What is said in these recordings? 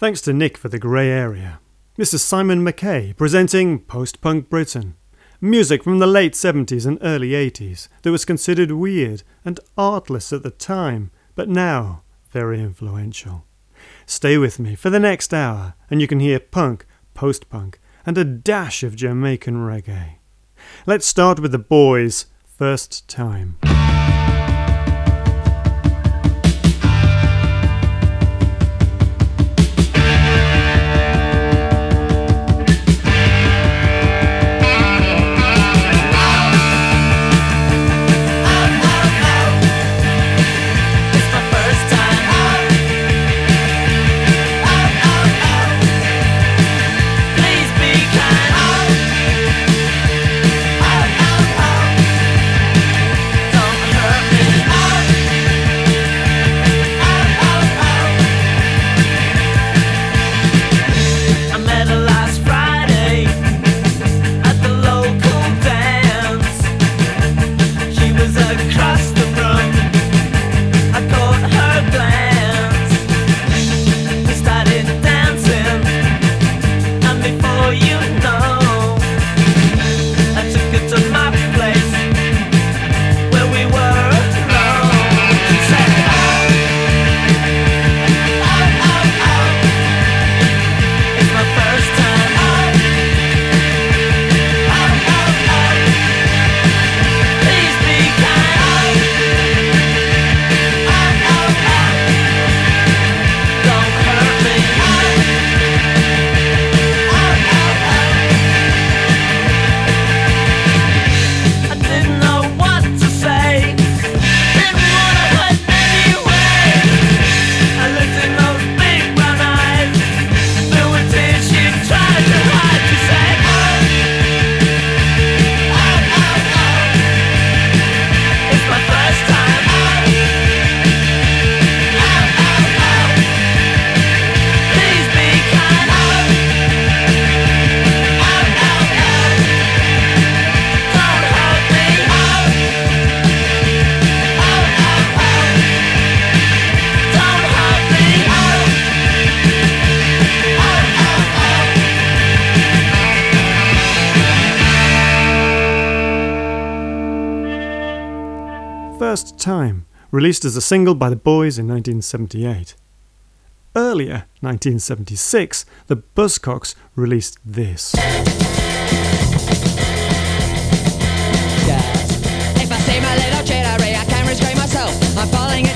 Thanks to Nick for the grey area. This is Simon McKay presenting Post Punk Britain. Music from the late 70s and early 80s that was considered weird and artless at the time, but now very influential. Stay with me for the next hour and you can hear punk, post punk, and a dash of Jamaican reggae. Let's start with the boys first time. released as a single by the Boys in 1978. Earlier, 1976, the Buzzcocks released this. If I see my little I can't restrain myself. I'm falling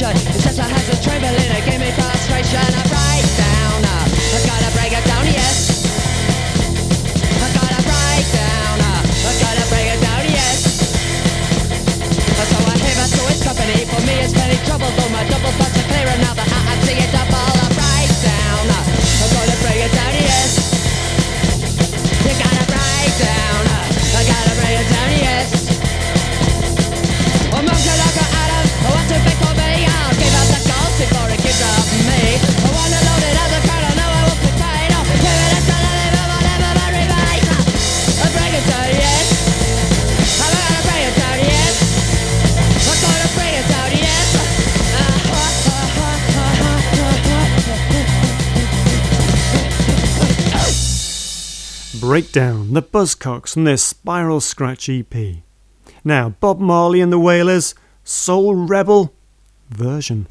judge. It's such a Breakdown, the Buzzcocks from their Spiral Scratch EP. Now, Bob Marley and the Wailers, Soul Rebel version.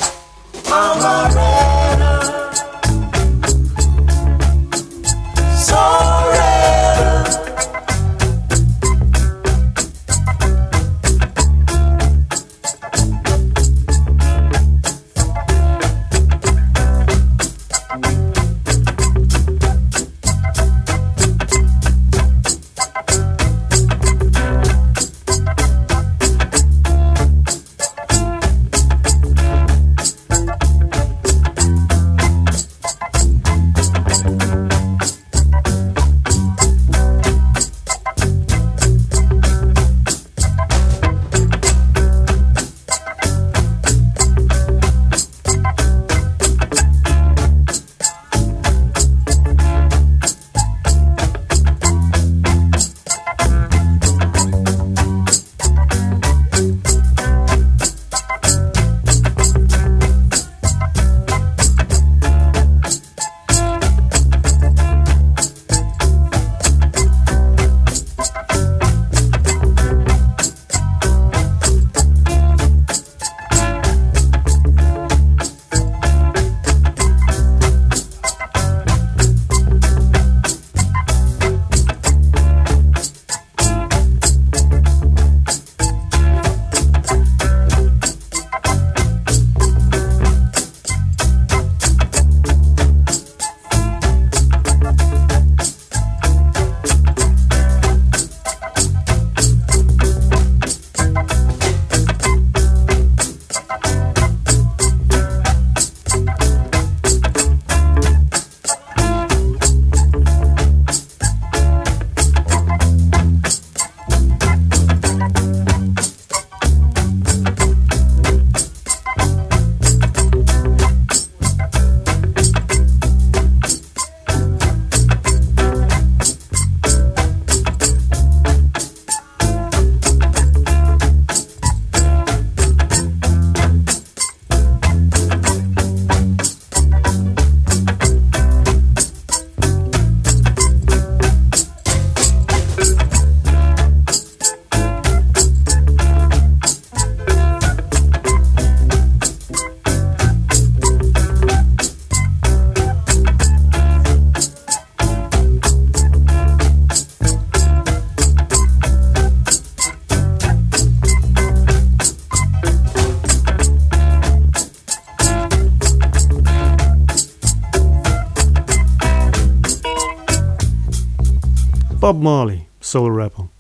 Bob Marley, Soul Rebel.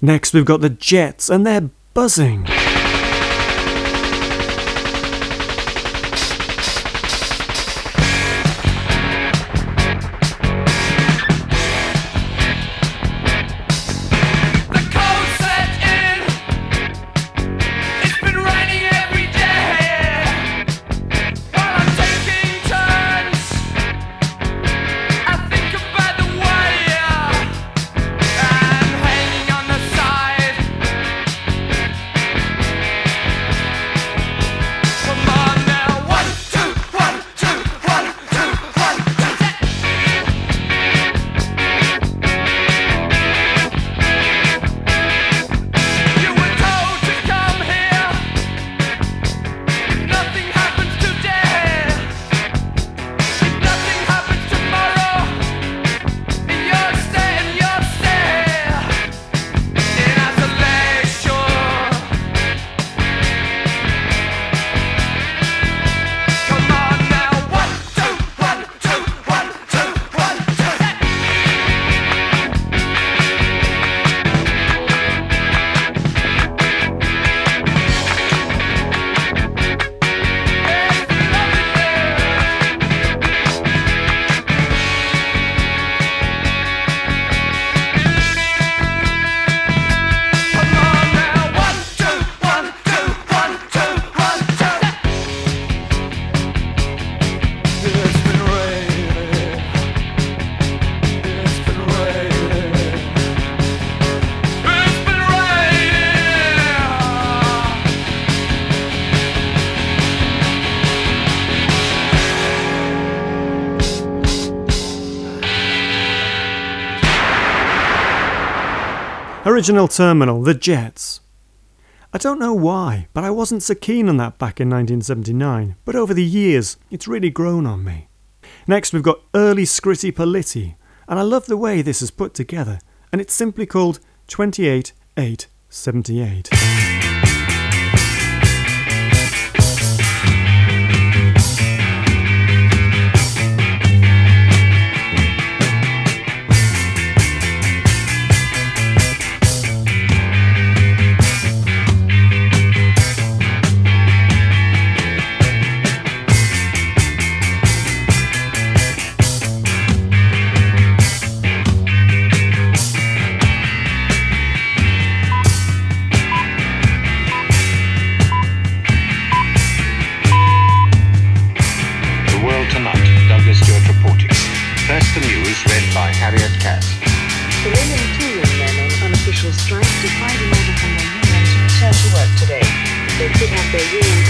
Next, we've got the Jets, and they're buzzing. Original Terminal, The Jets. I don't know why, but I wasn't so keen on that back in 1979, but over the years, it's really grown on me. Next, we've got Early Scritti Politti, and I love the way this is put together, and it's simply called 28878. Section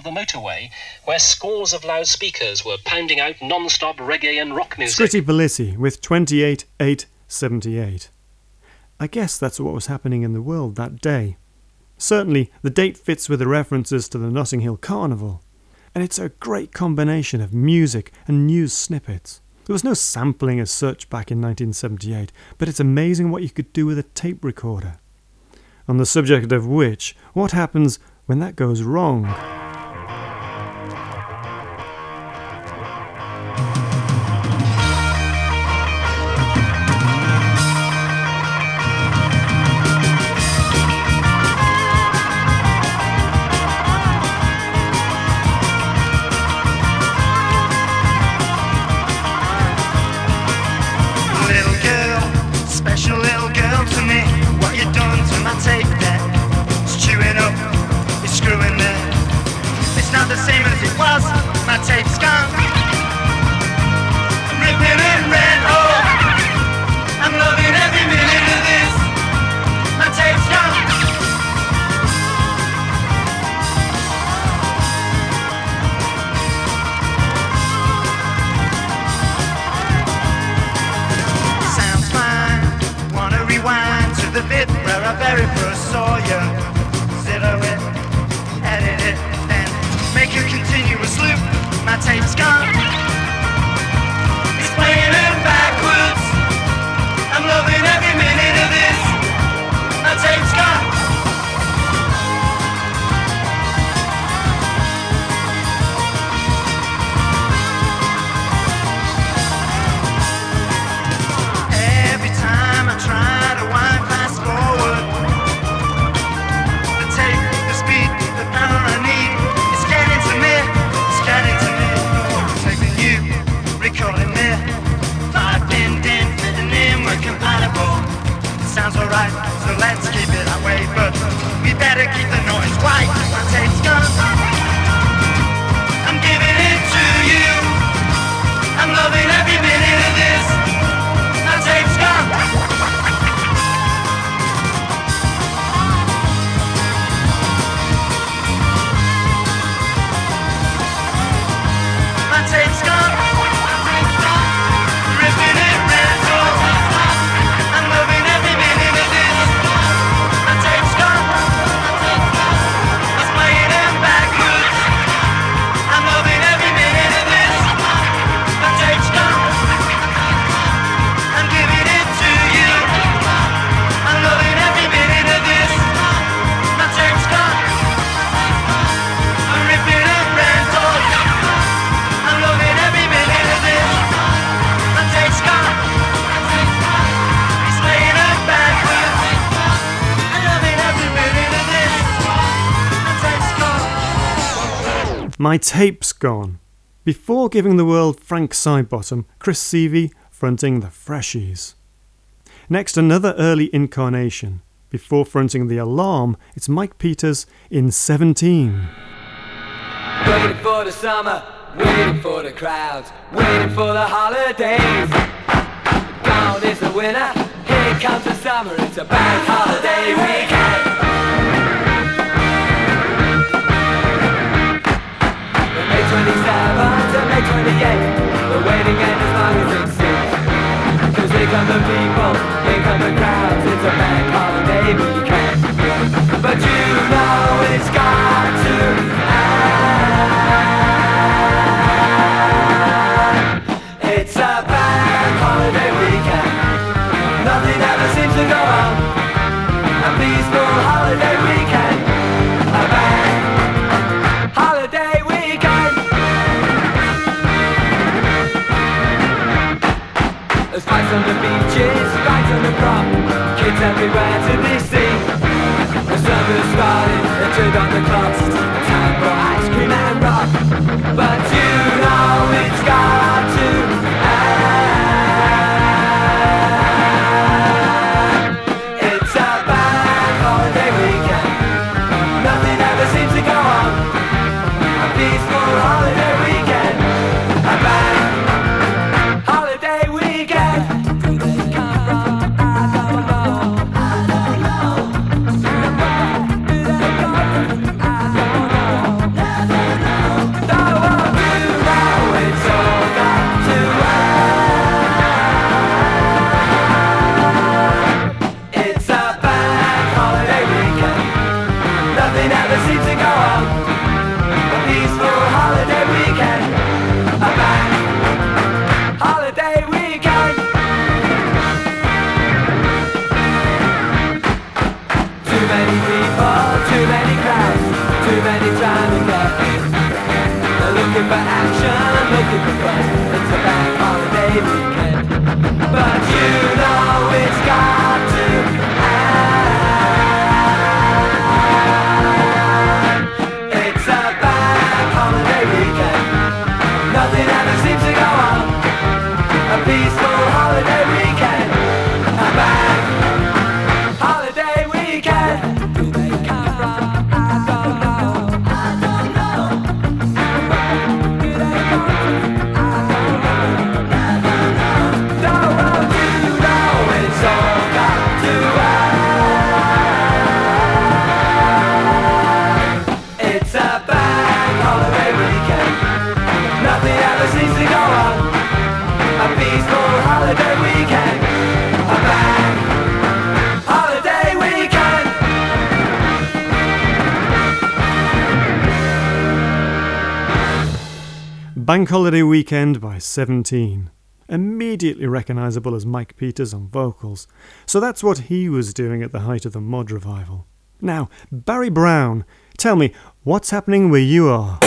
of the motorway where scores of loudspeakers were pounding out non-stop reggae and rock music. Scritti Politti with 28878. I guess that's what was happening in the world that day. Certainly, the date fits with the references to the Notting Hill Carnival, and it's a great combination of music and news snippets. There was no sampling as such back in 1978, but it's amazing what you could do with a tape recorder. On the subject of which, what happens when that goes wrong? My tape's gone. Before giving the world Frank Sidebottom, Chris Sievey fronting the Freshies. Next, another early incarnation. Before fronting the Alarm, it's Mike Peters in 17. Waiting for the summer, waiting for the crowds, waiting for the holidays. Gone is the winter, here comes the summer, it's a bank holiday weekend. 27th to May 28th, the waiting ain't as long as it seems. Cause here come the people, here come the crowds, it's a bank holiday weekend. But you know it's got to Bank Holiday Weekend by 17. Immediately recognisable as Mike Peters on vocals, so that's what he was doing at the height of the mod revival. Now, Barry Brown, tell me, what's happening where you are?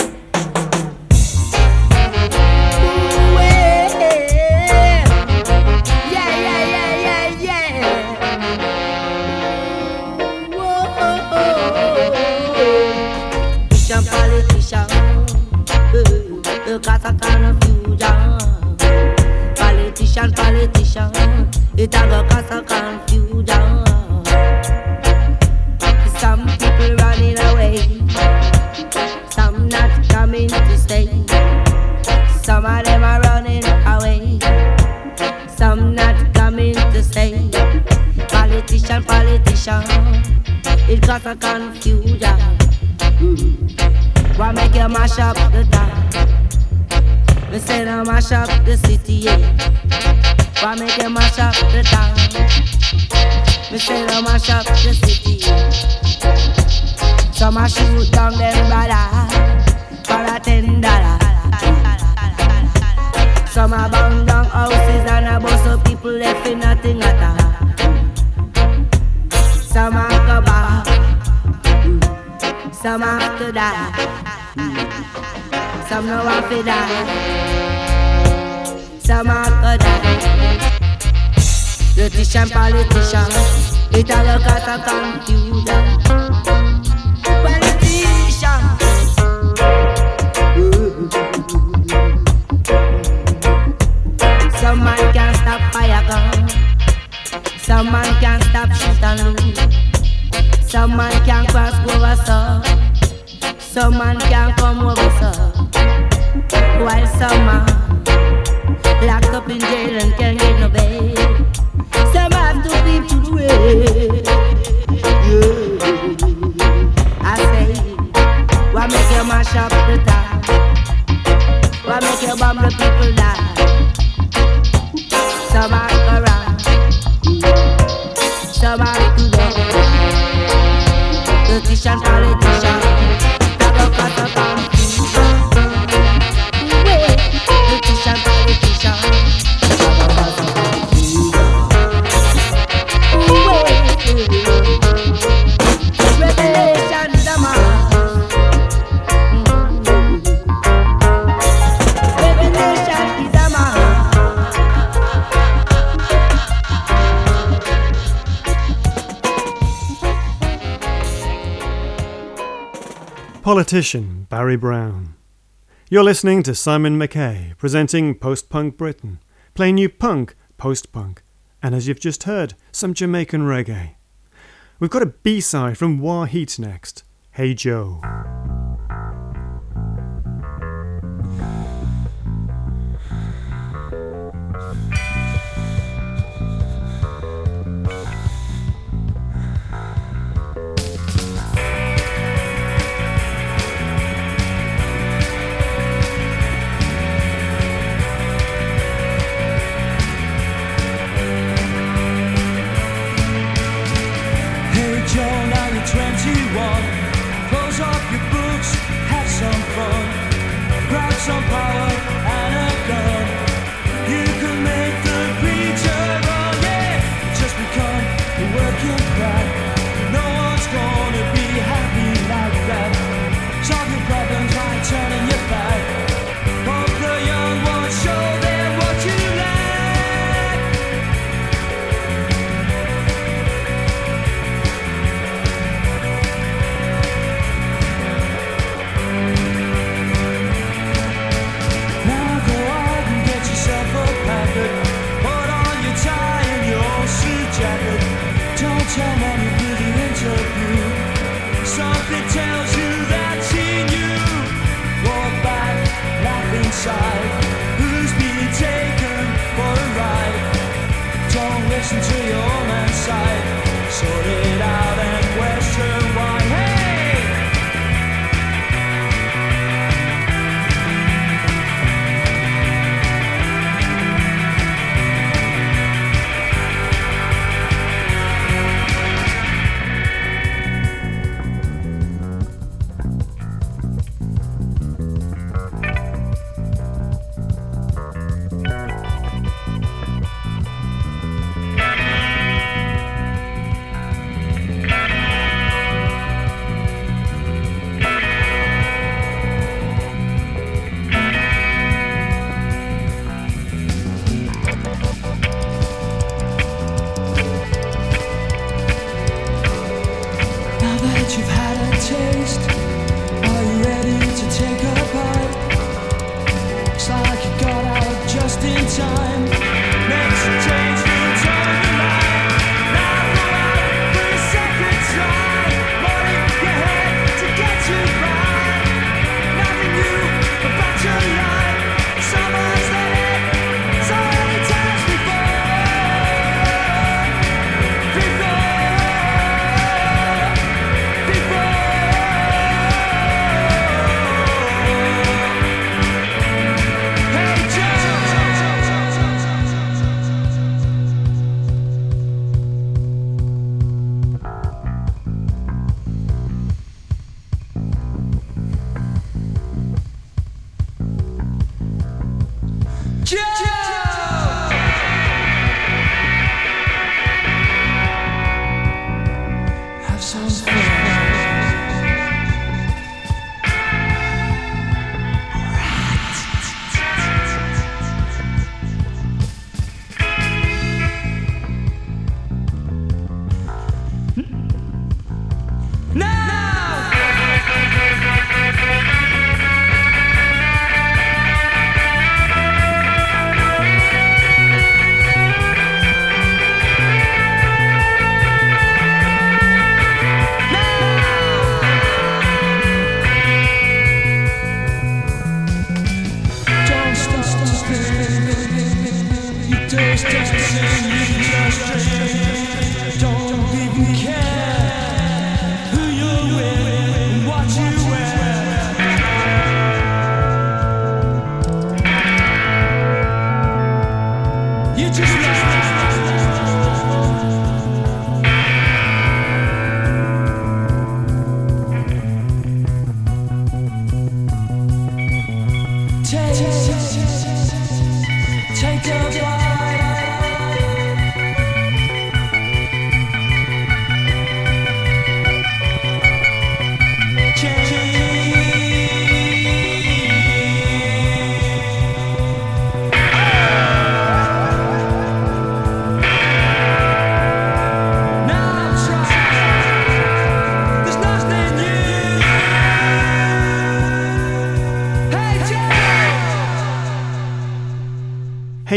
Uh, cause a confusion. Politician, politician, it a go cause a confusion. Some people running away, some not coming to stay. Some of them are running away, some not coming to stay. Politician, politician, it cause a confusion. Why make you mash up the? Me say no mash up the city, yeah. Why make you mash up the town? Me say no mash up the city, yeah. Some a shoot down them brother for a ten dollar. Some a burn down houses and a bust up people left in nothing at all. Some a go back. Some have to die. Some no have to die. Some have to die. Politician, politician, it a look at a confusion. Politician. Some man can't stop fire gun. Some man can't stop loot. Some man can cross over so Some man can't come over so While some man Locked up in jail and can't get no bail Some have to leave to way. Yeah. I say Why make you mash up the town? Why make you bomb the people down Some are around. Some are to them politician, politician. Politician Barry Brown. You're listening to Simon McKay presenting Post Punk Britain, playing you punk, post punk, and as you've just heard, some Jamaican reggae. We've got a B side from Wah Heat next. Hey Joe.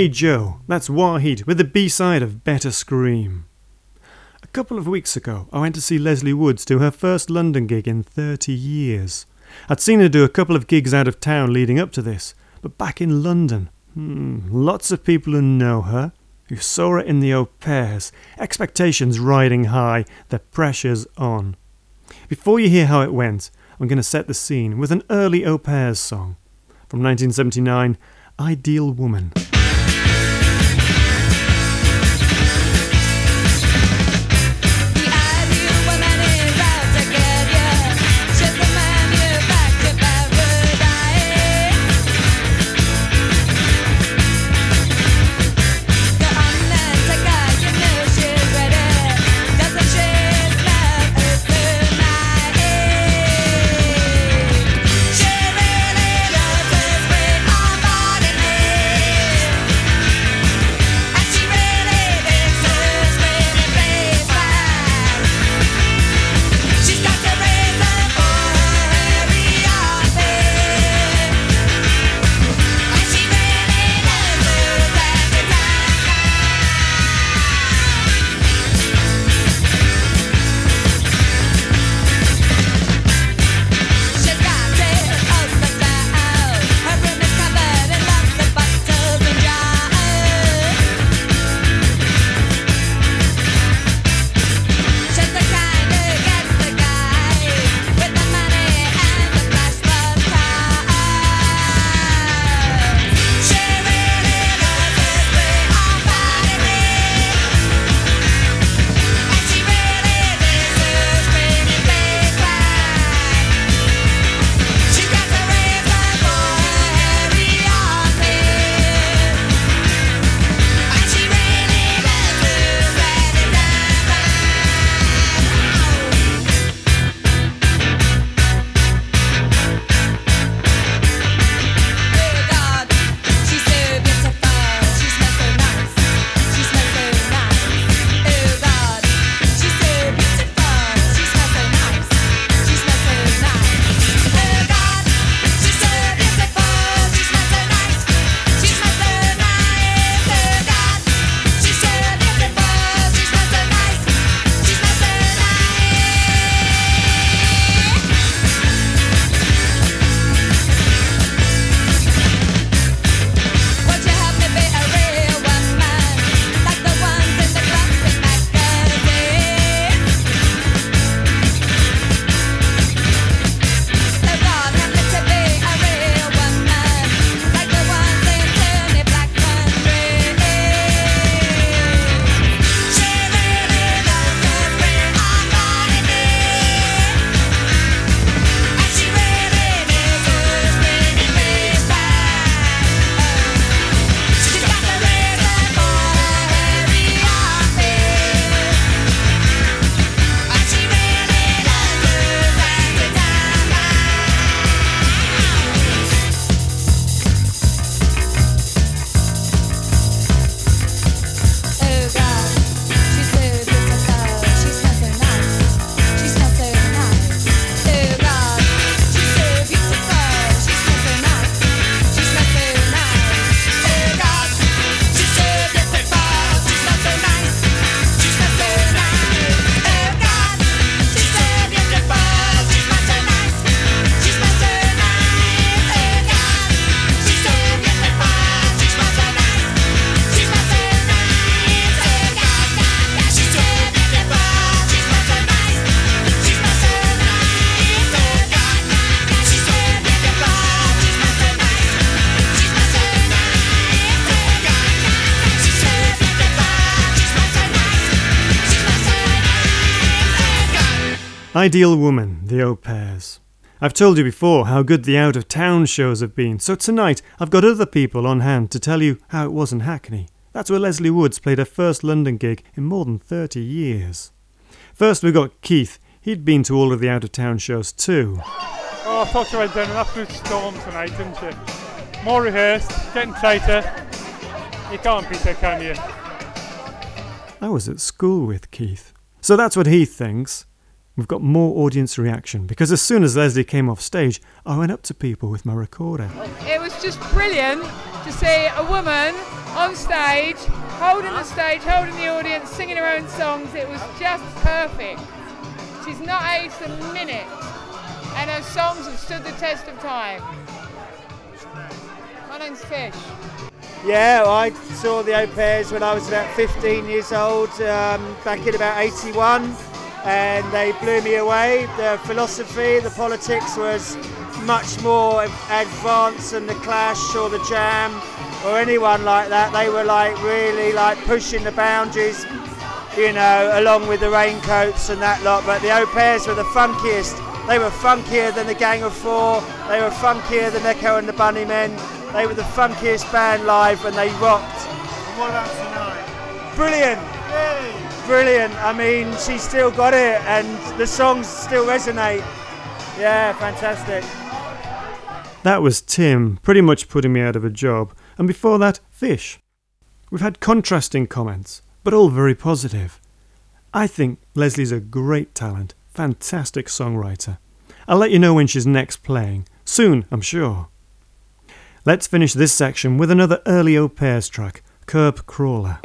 Joe, that's Wah Heat with the B side of Better Scream. A couple of weeks ago, I went to see Lesley Woods do her first London gig in 30 years. I'd seen her do a couple of gigs out of town leading up to this, but back in London, hmm, lots of people who know her, who saw her in the au pairs, expectations riding high, the pressure's on. Before you hear how it went, I'm going to set the scene with an early au pairs song from 1979, Ideal Woman. ideal woman, the au pairs. I've told you before how good the out of town shows have been, so tonight I've got other people on hand to tell you how it was in Hackney. That's where Lesley Woods played her first London gig in more than 30 years. First, we got Keith. He'd been to all of the out of town shows too. Oh, I thought you went down an absolute storm tonight, didn't you? More rehearsed, getting tighter. You can't beat it, can you? I was at school with Keith. So that's what he thinks. We've got more audience reaction because as soon as Lesley came off stage, I went up to people with my recorder. It was just brilliant to see a woman on stage, holding the stage, holding the audience, singing her own songs. It was just perfect. She's not aged a minute, and her songs have stood the test of time. My name's Fish. Yeah, I saw the Au Pairs when I was about 15 years old, um, back in about 81, and they blew me away. The philosophy, the politics was much more advanced than the Clash or the Jam or anyone like that. They were like really like pushing the boundaries, you know, along with the raincoats and that lot. But the Au Pairs were the funkiest. They were funkier than the Gang of Four. They were funkier than Echo and the Bunnymen. They were the funkiest band live and they rocked. And What about tonight? Brilliant. Brilliant. I mean, she still got it and the songs still resonate. Yeah, fantastic. That was Tim, pretty much putting me out of a job, and before that, Fish. We've had contrasting comments, but all very positive. I think Lesley's a great talent, fantastic songwriter. I'll let you know when she's next playing. Soon, I'm sure. Let's finish this section with another early Au Pairs track, Kerb Crawler.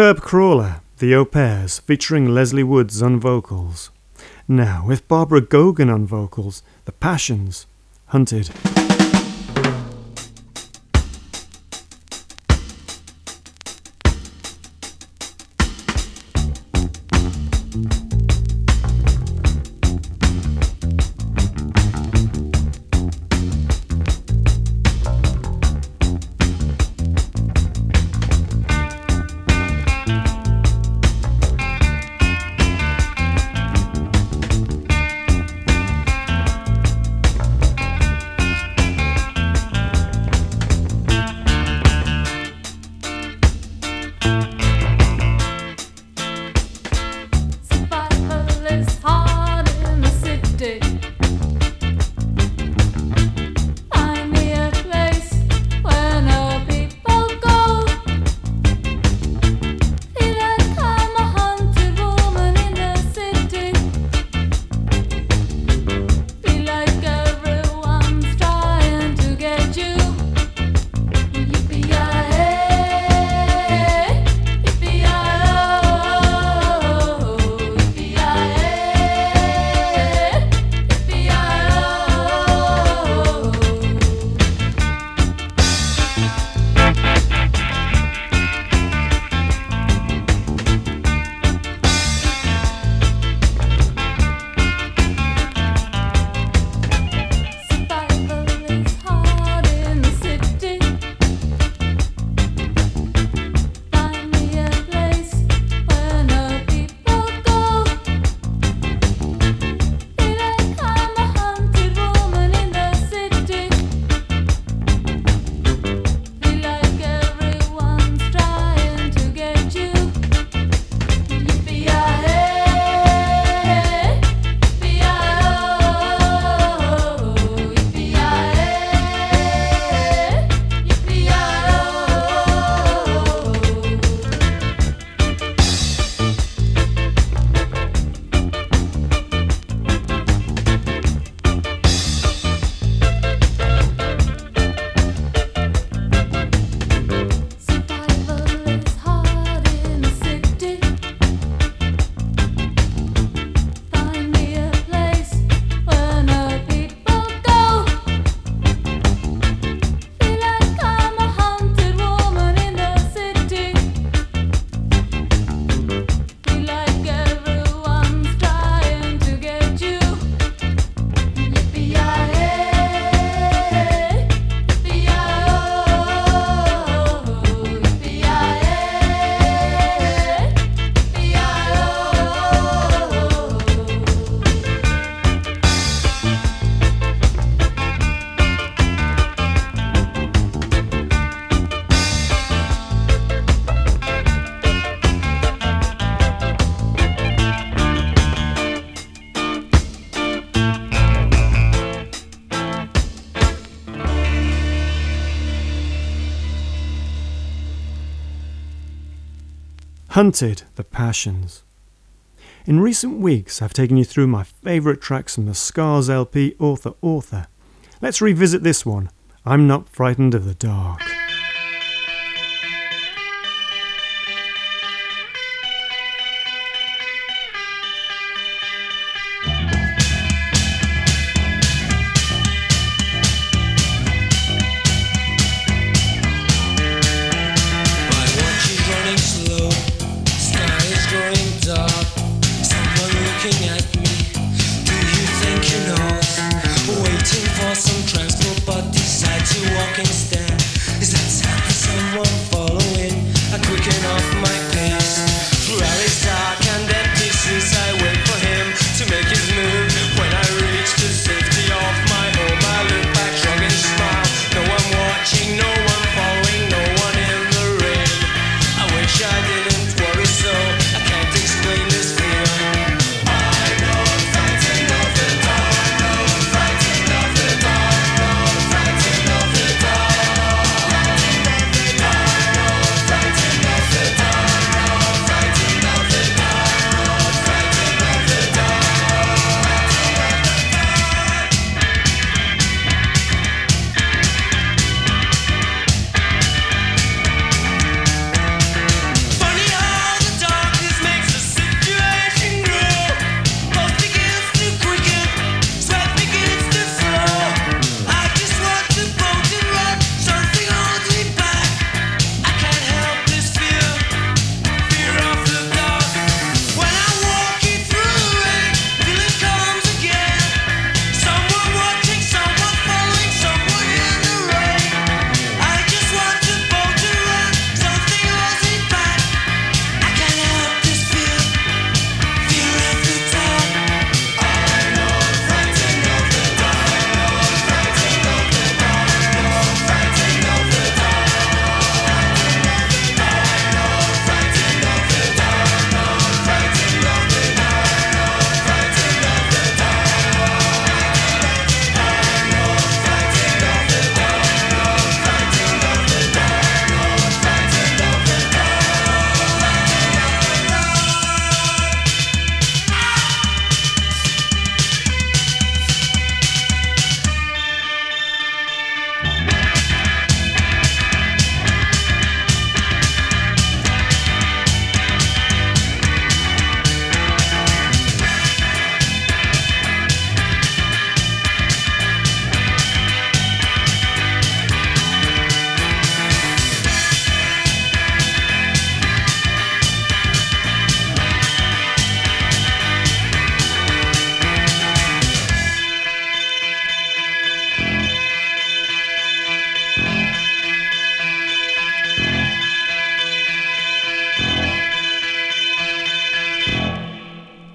Kerb Crawler, The Au Pairs, featuring Lesley Woods on vocals. Now, with Barbara Gogan on vocals, The Passions, Hunted. Hunted the Passions. In recent weeks, I've taken you through my favourite tracks from the Scars LP Author Author. Let's revisit this one I'm Not Frightened of the Dark.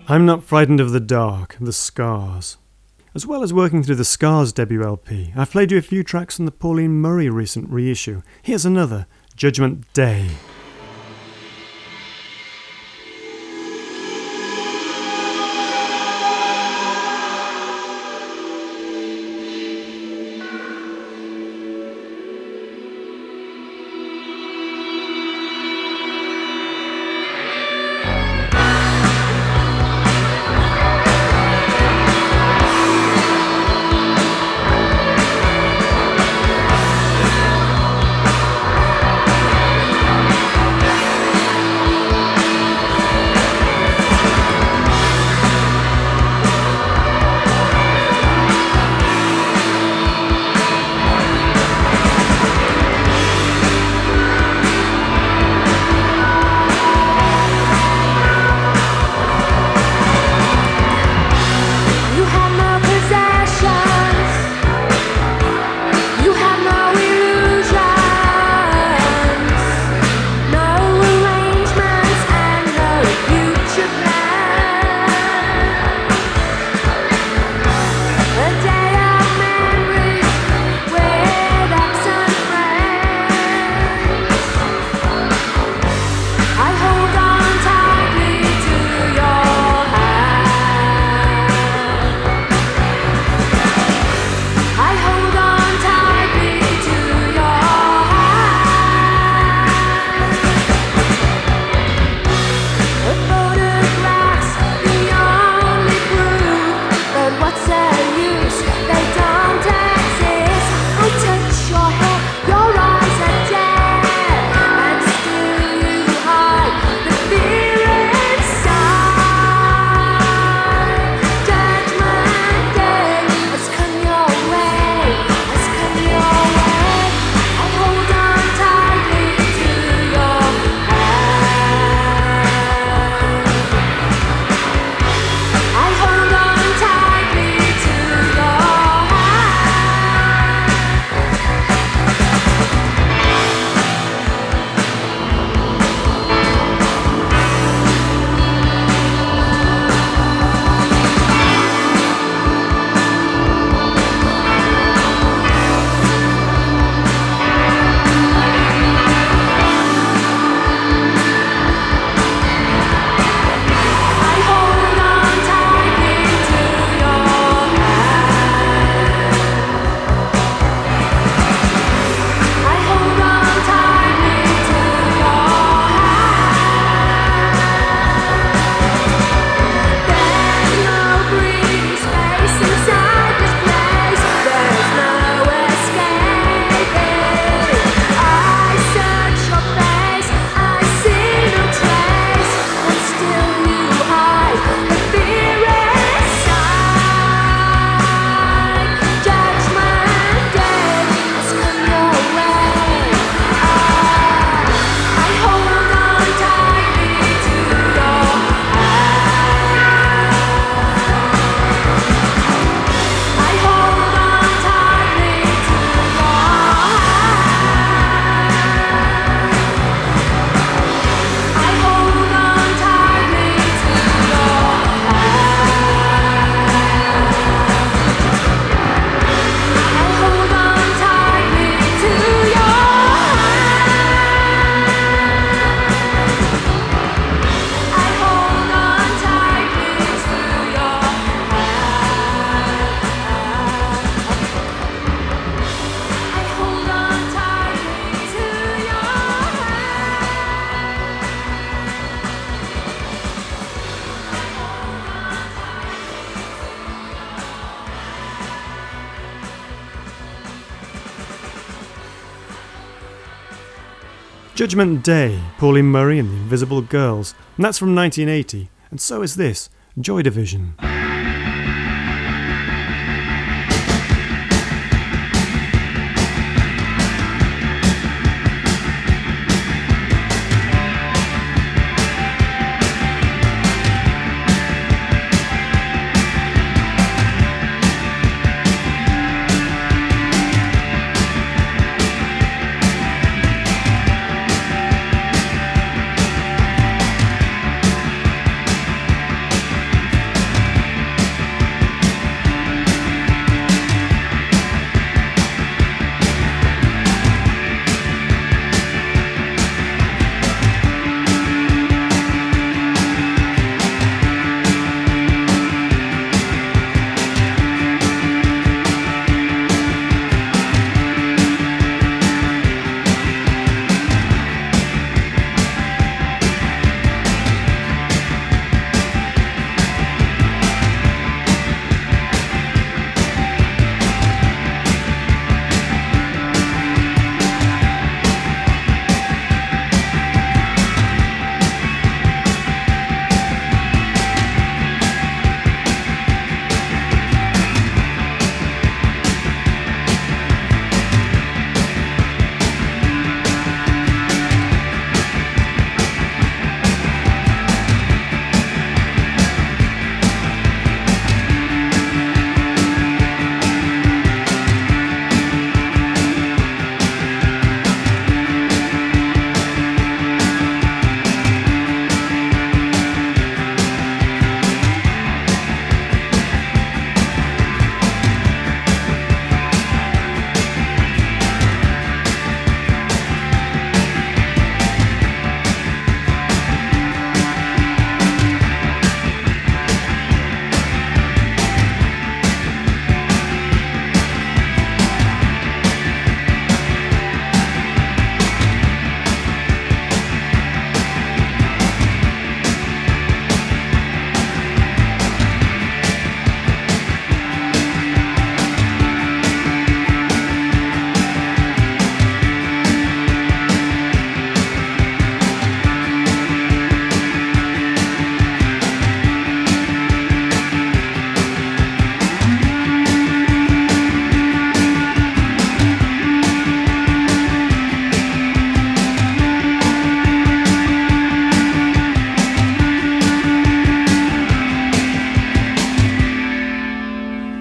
I'm not frightened of the dark, the scars. As well as working through the Scars WLP, I've played you a few tracks from the Pauline Murray recent reissue. Here's another, Judgment Day. Judgment Day, Pauline Murray and the Invisible Girls, and that's from 1980, and so is this, Joy Division.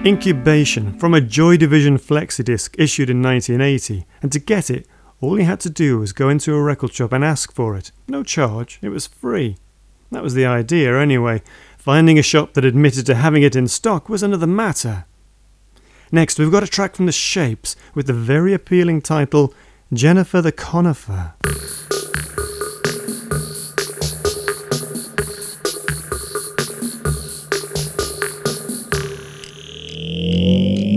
Incubation from a Joy Division flexi-disc issued in 1980, and to get it, all he had to do was go into a record shop and ask for it. No charge, it was free. That was the idea, anyway. Finding a shop that admitted to having it in stock was another matter. Next, we've got a track from The Shapes with the very appealing title Jennifer the Conifer. Mm-hmm.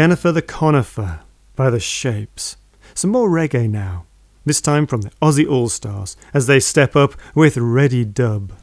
Jennifer the Conifer by The Shapes. Some more reggae now, this time from the Ossie All Stars as they step up with Ready Dub.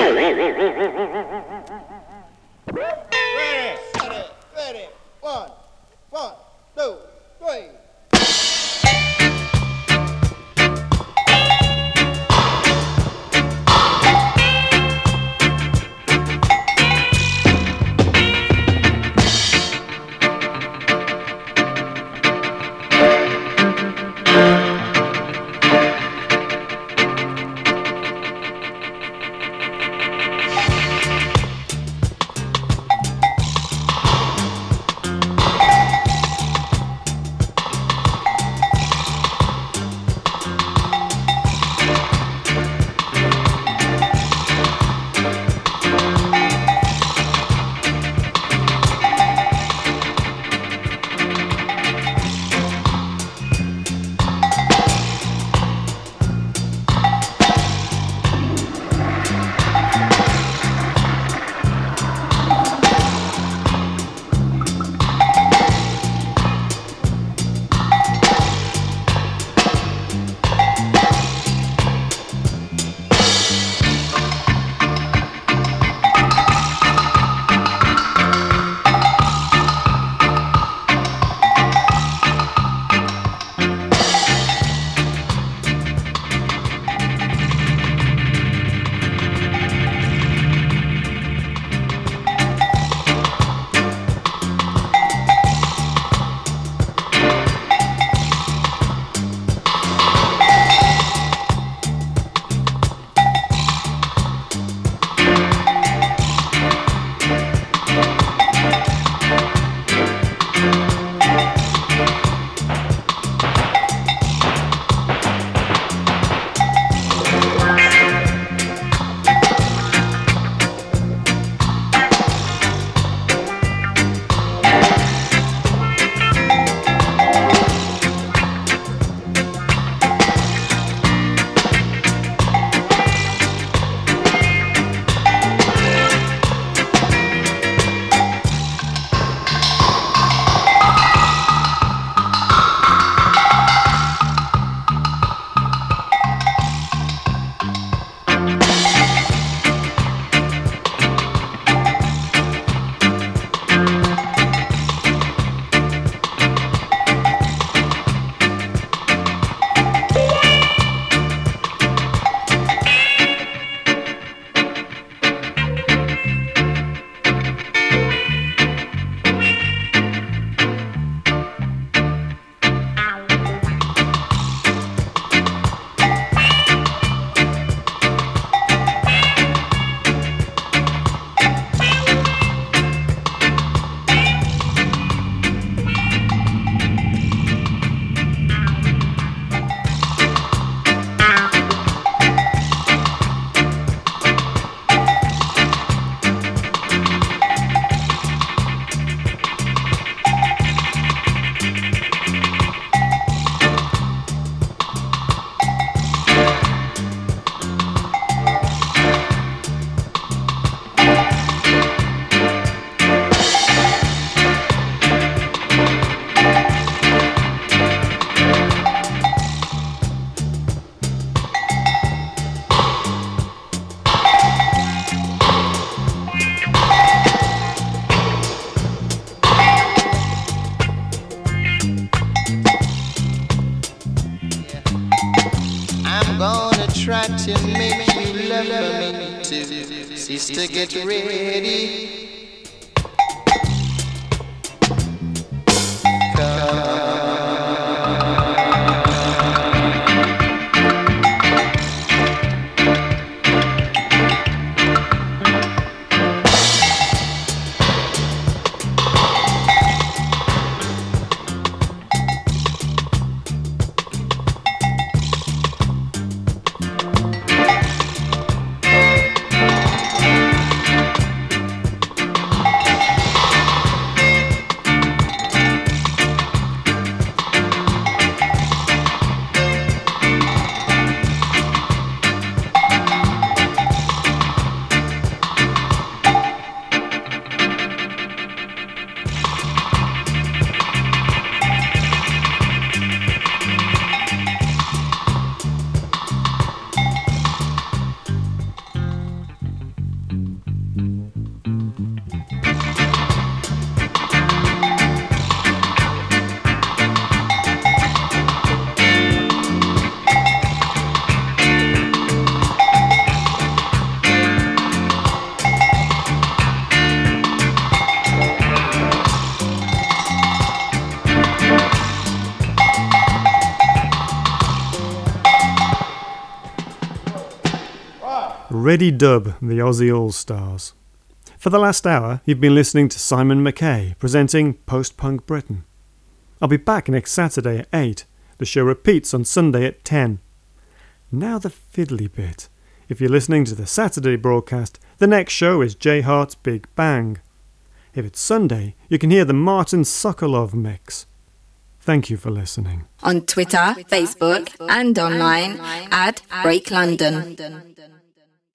Sister, get ready. Ready Dub, the Ossie All Stars. For the last hour, you've been listening to Simon McKay presenting Post Punk Britain. I'll be back next Saturday at 8. The show repeats on Sunday at 10. Now the fiddly bit. If you're listening to the Saturday broadcast, the next show is J Hart's Big Bang. If it's Sunday, you can hear the Martin Sokolov mix. Thank you for listening. On Twitter, Facebook, and online at Break London.